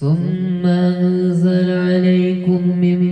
ثم أنزل عليكم من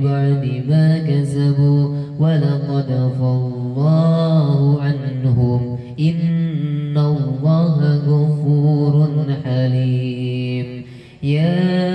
ببعد ما كسبوا ولقد عفى الله عنهم. إن الله غفور حليم. يا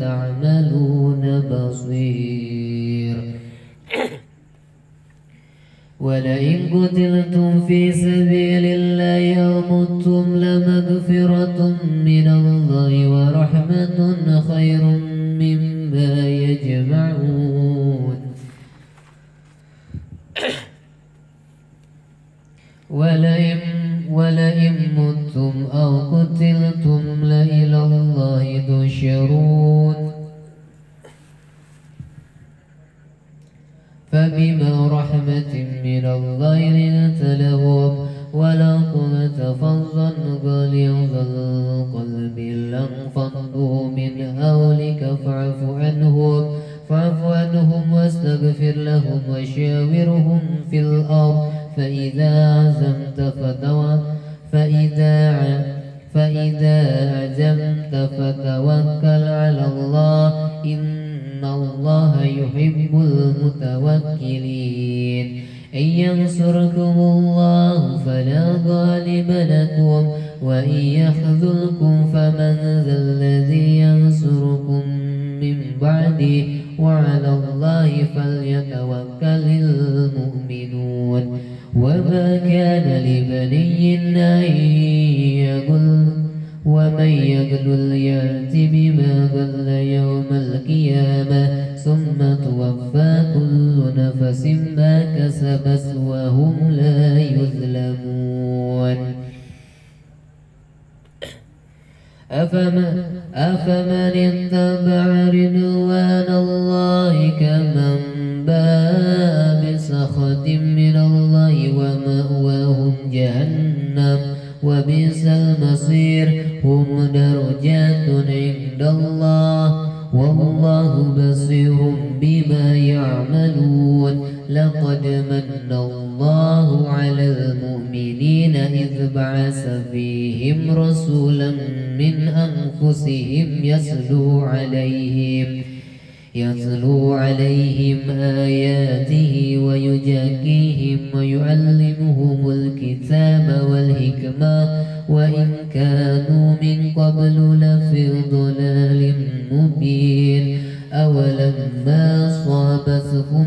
تعملون بصير. ولئن قتلتم في سبيل الله أو وشاورهم في الأرض فإذا عزمت فتوكل فإذا فإذا عزمت فتوكل على الله إن الله يحب المتوكلين. إن ينصركم الله فلا غالب لكم وإن يخذلكم فمن ذا الذي ينصركم من بعده. وعلى الله فليتوكل المؤمنون. وما كان لبني أن يقل ومن يقل يأت بما قل يوم القيامة. ثم توفى كل نفس ما كسبت وهم لا يظلمون. أفمن, أفمن اتبع رضوان الله كمن باء بسخط من الله ومأواهم جهنم وبئس المصير. هم درجات عند الله والله بصير بما يعملون. لقد من الله على إذ بعث فيهم رسولا من أنفسهم يتلو عليهم يتلو عليهم آياته ويجاكيهم ويعلمهم الكتاب والحكمة وإن كانوا من قبل لفي ضلال مبين. أولما أصابتكم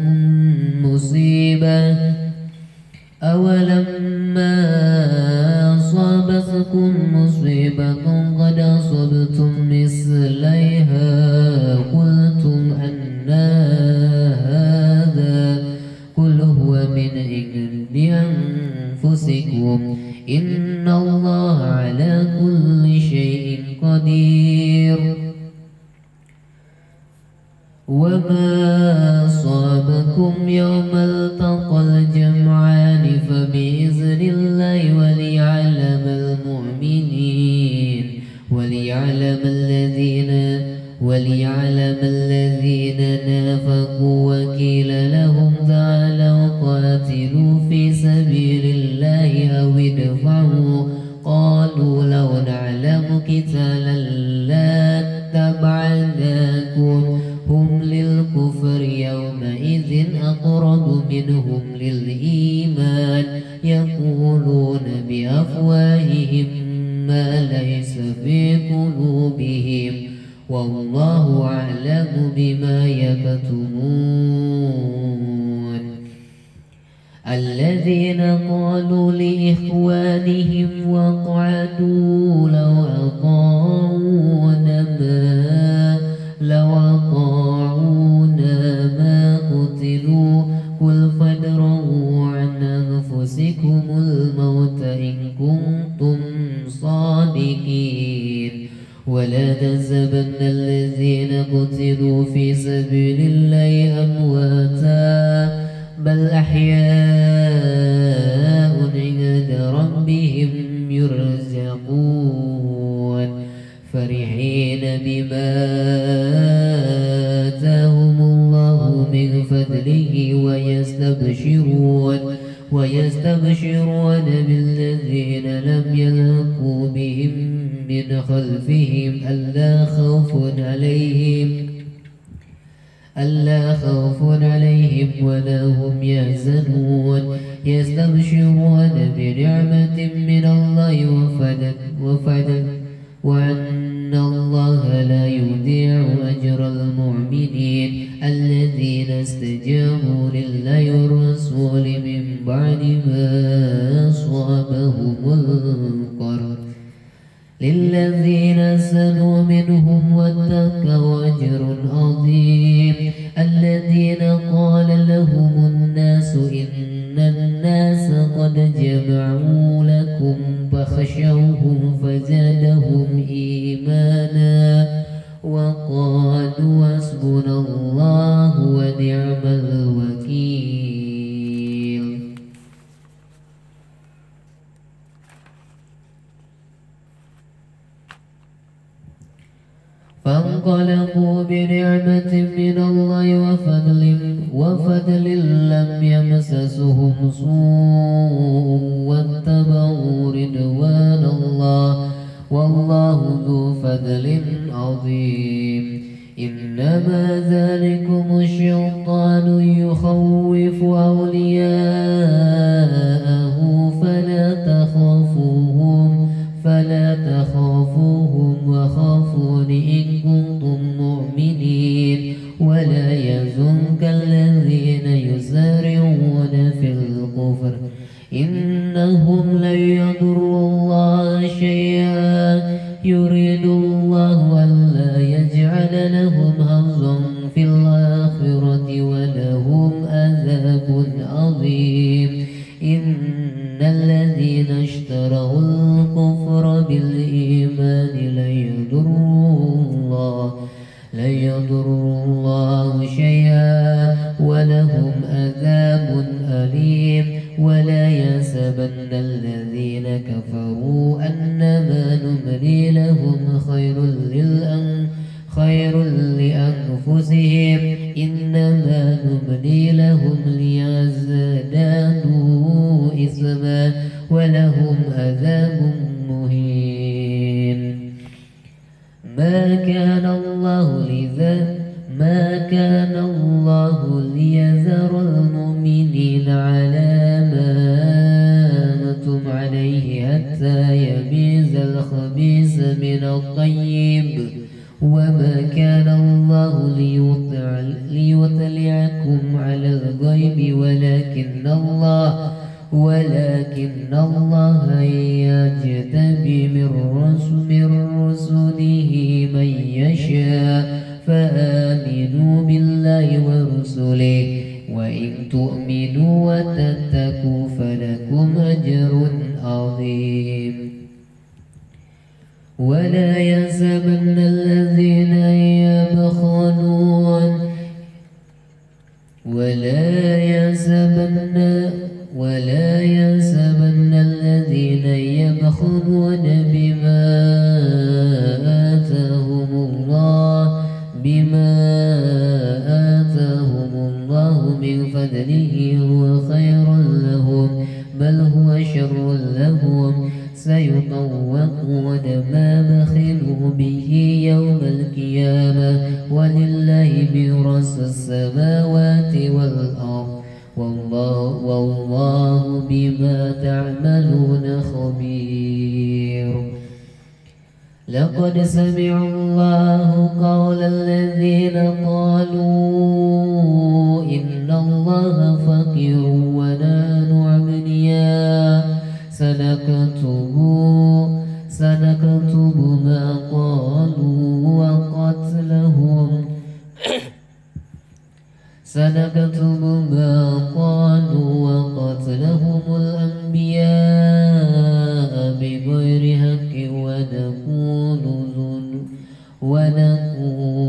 صادقين ولا تحسبن الذين قتلوا في سبيل الله أمواتا بل أحياء عند ربهم يرزقون. فرحين بما آتاهم الله من فضله ويستبشرون. ويستبشرون بالذين لم يلقوا بهم من خلفهم ألا خوف عليهم ألا خوف عليهم ولا هم يحزنون. يستبشرون بنعمة من الله وفدل وفدل وأن الله لا يضيع أجر المؤمنين الذين استجابوا لله والرسول من بعد ما أصابهم القرر للذين سنوا منهم واتقوا أجر عظيم. الذين قال لهم الناس إن الناس قد جمعوا لكم فخشوهم فزادهم إيمانا وقالوا حسبنا الله ونعم الوكيل. فانقلبوا بنعمة من الله وفضل وفضل لم يمسسهم سوء فضل عظيم إنما ذلكم ولكن الله ولكن الله يجتبي من رسله من يشاء. فآمنوا بالله ورسله وإن تؤمنوا وتتقوا فلكم أجر عظيم. ولا يحسبن شر لهم سيطوقون ما بخلوا به يوم القيامة ولله ميراث السماوات والأرض والله, والله بما تعملون خبير. لقد سمع الله قول الذين قالوا إن الله سنكتب سنكتب ما قالوا وقتلهم. سنكتب ما قالوا وقتلهم الأنبياء بغير حق ونقول ونقول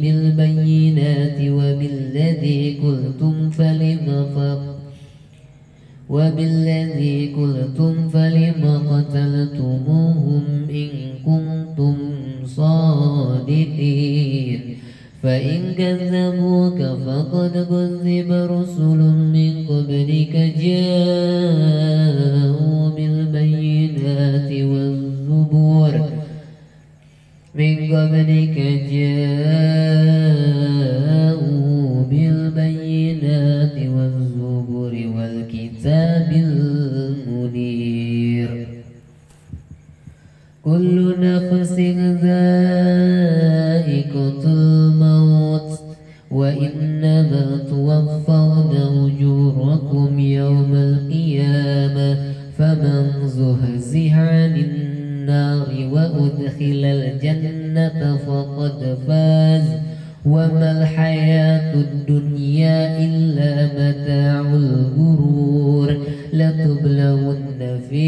بالبينات وبالذي قلتم فلم وبالذي قلتم فلم قتلتموهم إن كنتم صادقين. فإن كذبوك فقد كذب رسل من قبلك جاءوا قبلك جاءوا بالبينات والزبور والكتاب المنير. كل نفس ذائقة الموت وإنما توفون أجوركم يوم القيامة فمن زهزح عن النار وأدخل الجنة فقد فاز. وما الحياة الدنيا إلا متاع الغرور. لتبلون في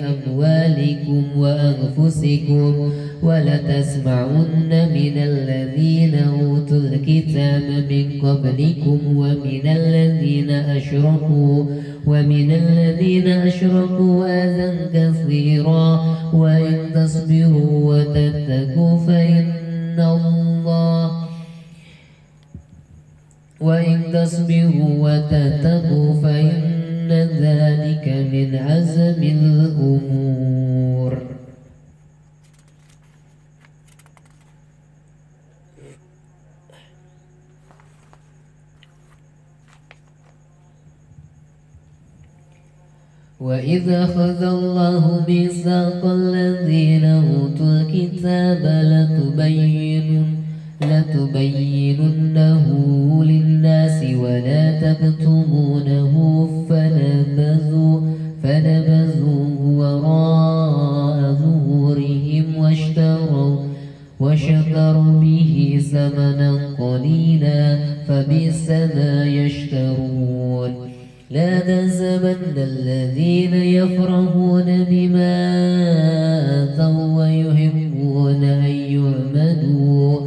أموالكم وأنفسكم ولتسمعن من الذين أوتوا الكتاب من قبلكم ومن الذين أشركوا ومن الذين أشركوا أذى كثيرا وإن تصبروا وتتقوا فإن الله وإن تصبروا وتتقوا فإن ذلك من عزم الأمور. وإذا أخذ الله ميثاق الذين أوتوا الكتاب لتبين لتبيننه للناس ولا تكتمونه فنبذوا فنبذوه وراء ظهورهم واشتروا وشكروا به ثمنا قليلا فبئس ما يشترون لا تحسبن الذين يفرحون بما أتوا ويحبون أن يعمدوا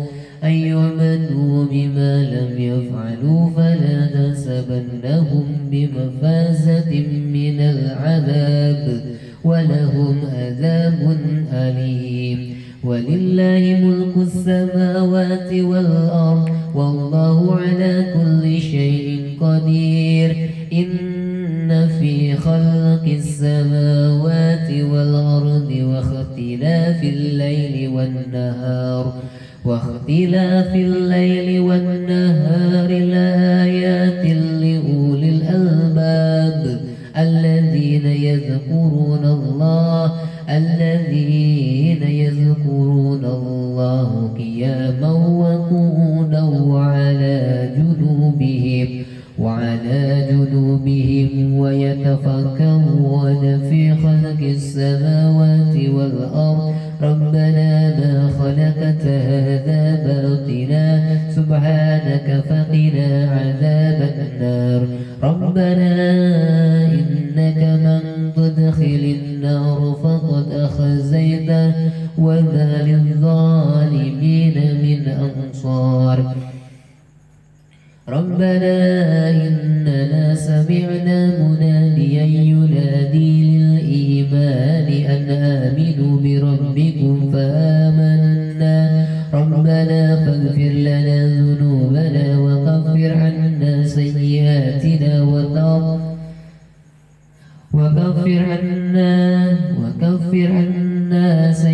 أن يعمدوا بما لم يفعلوا. فلا تحسبنهم بمفازة من العذاب ولهم عذاب أليم. ولله ملك السماوات والأرض والله على كل شيء قدير. إن في خلق السماوات والأرض واختلاف الليل والنهار واختلاف الليل والنهار لآيات يتفكرون في خلق السماوات والأرض. الناس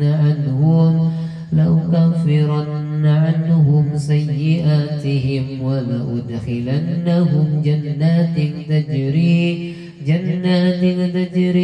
عنهم لأكفرن عنهم سيئاتهم ولأدخلنهم جنات تجري جنات تجري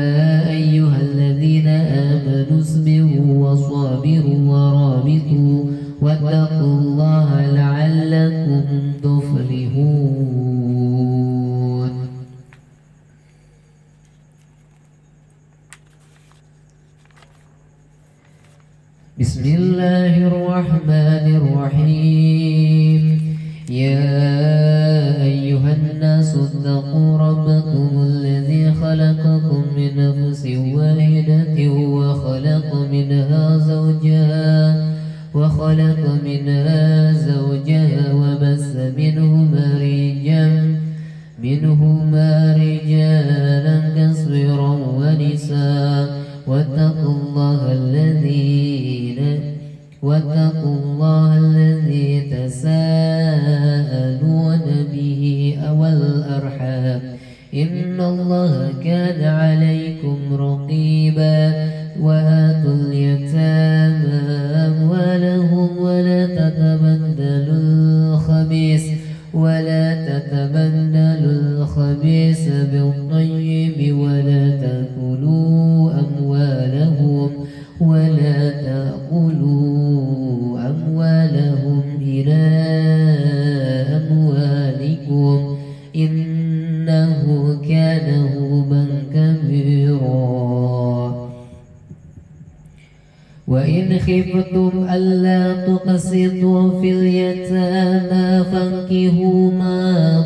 واتقوا الله الذي تساءلون به والأرحام إن الله كان عليكم رقيبا. وآتوا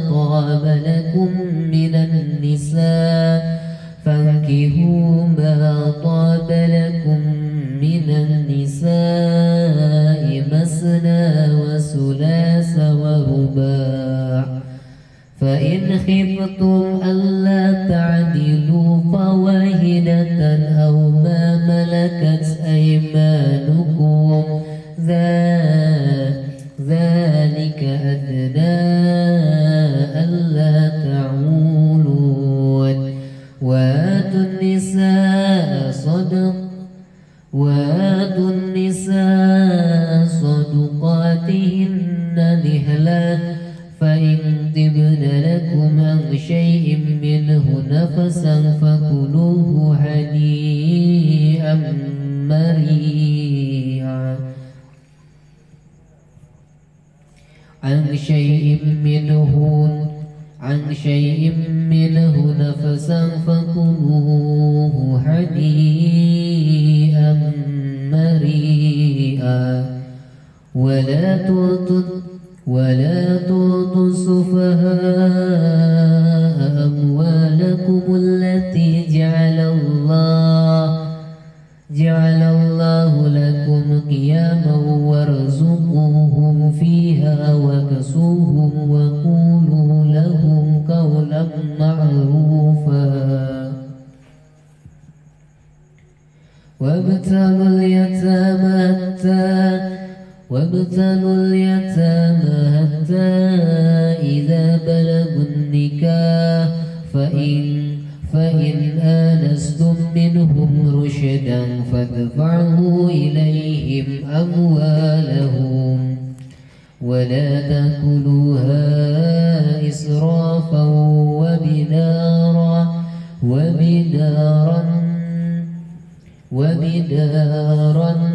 طاب لكم من النساء فانكهوا ما طاب لكم من النساء مثنى وثلاث ورباع فإن خفتم ألا تعدلوا شيء منه عن شيء منه نفسا فكلوه هنيئا مريئا. ولا تؤتوا ولا تعطوا السفهاء وابتلوا اليتامى حتى إذا بلغوا النكاح فإن فإن آنستم منهم رشدا فادفعوا إليهم أموالهم. ولا تأكلوها إسرافا وبدارا وبدارا وبدارا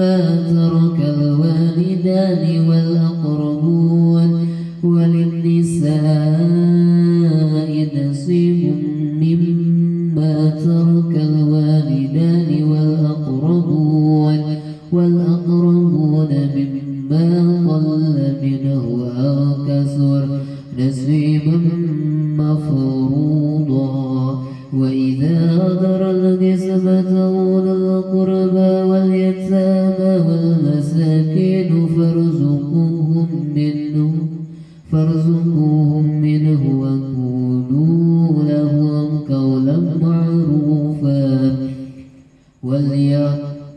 مما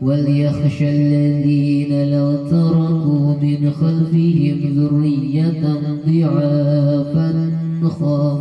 وليخشى الذين لو تركوا من خلفهم ذرية ضعافا خافوا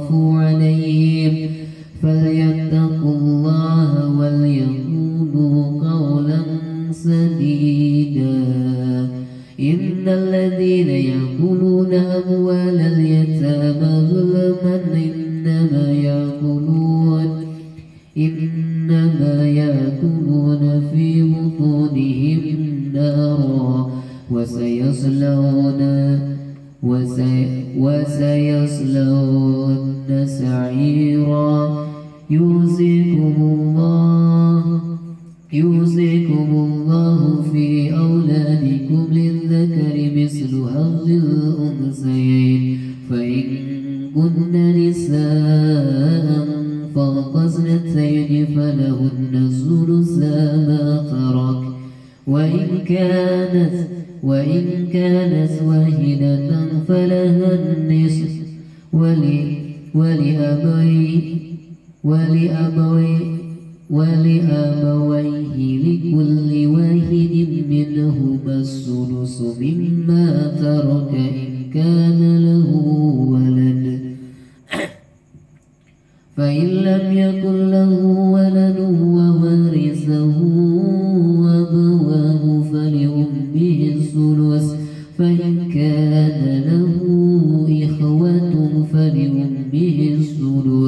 إخوة فلأمه